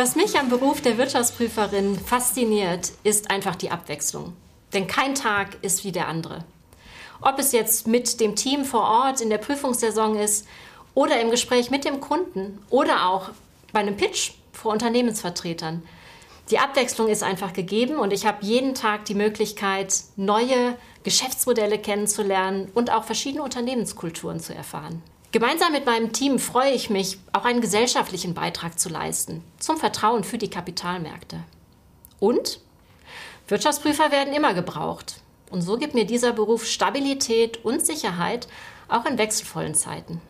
Was mich am Beruf der Wirtschaftsprüferin fasziniert, ist einfach die Abwechslung. Denn kein Tag ist wie der andere. Ob es jetzt mit dem Team vor Ort in der Prüfungssaison ist oder im Gespräch mit dem Kunden oder auch bei einem Pitch vor Unternehmensvertretern. Die Abwechslung ist einfach gegeben und ich habe jeden Tag die Möglichkeit, neue Geschäftsmodelle kennenzulernen und auch verschiedene Unternehmenskulturen zu erfahren. Gemeinsam mit meinem Team freue ich mich, auch einen gesellschaftlichen Beitrag zu leisten zum Vertrauen für die Kapitalmärkte. Und Wirtschaftsprüfer werden immer gebraucht. Und so gibt mir dieser Beruf Stabilität und Sicherheit, auch in wechselvollen Zeiten.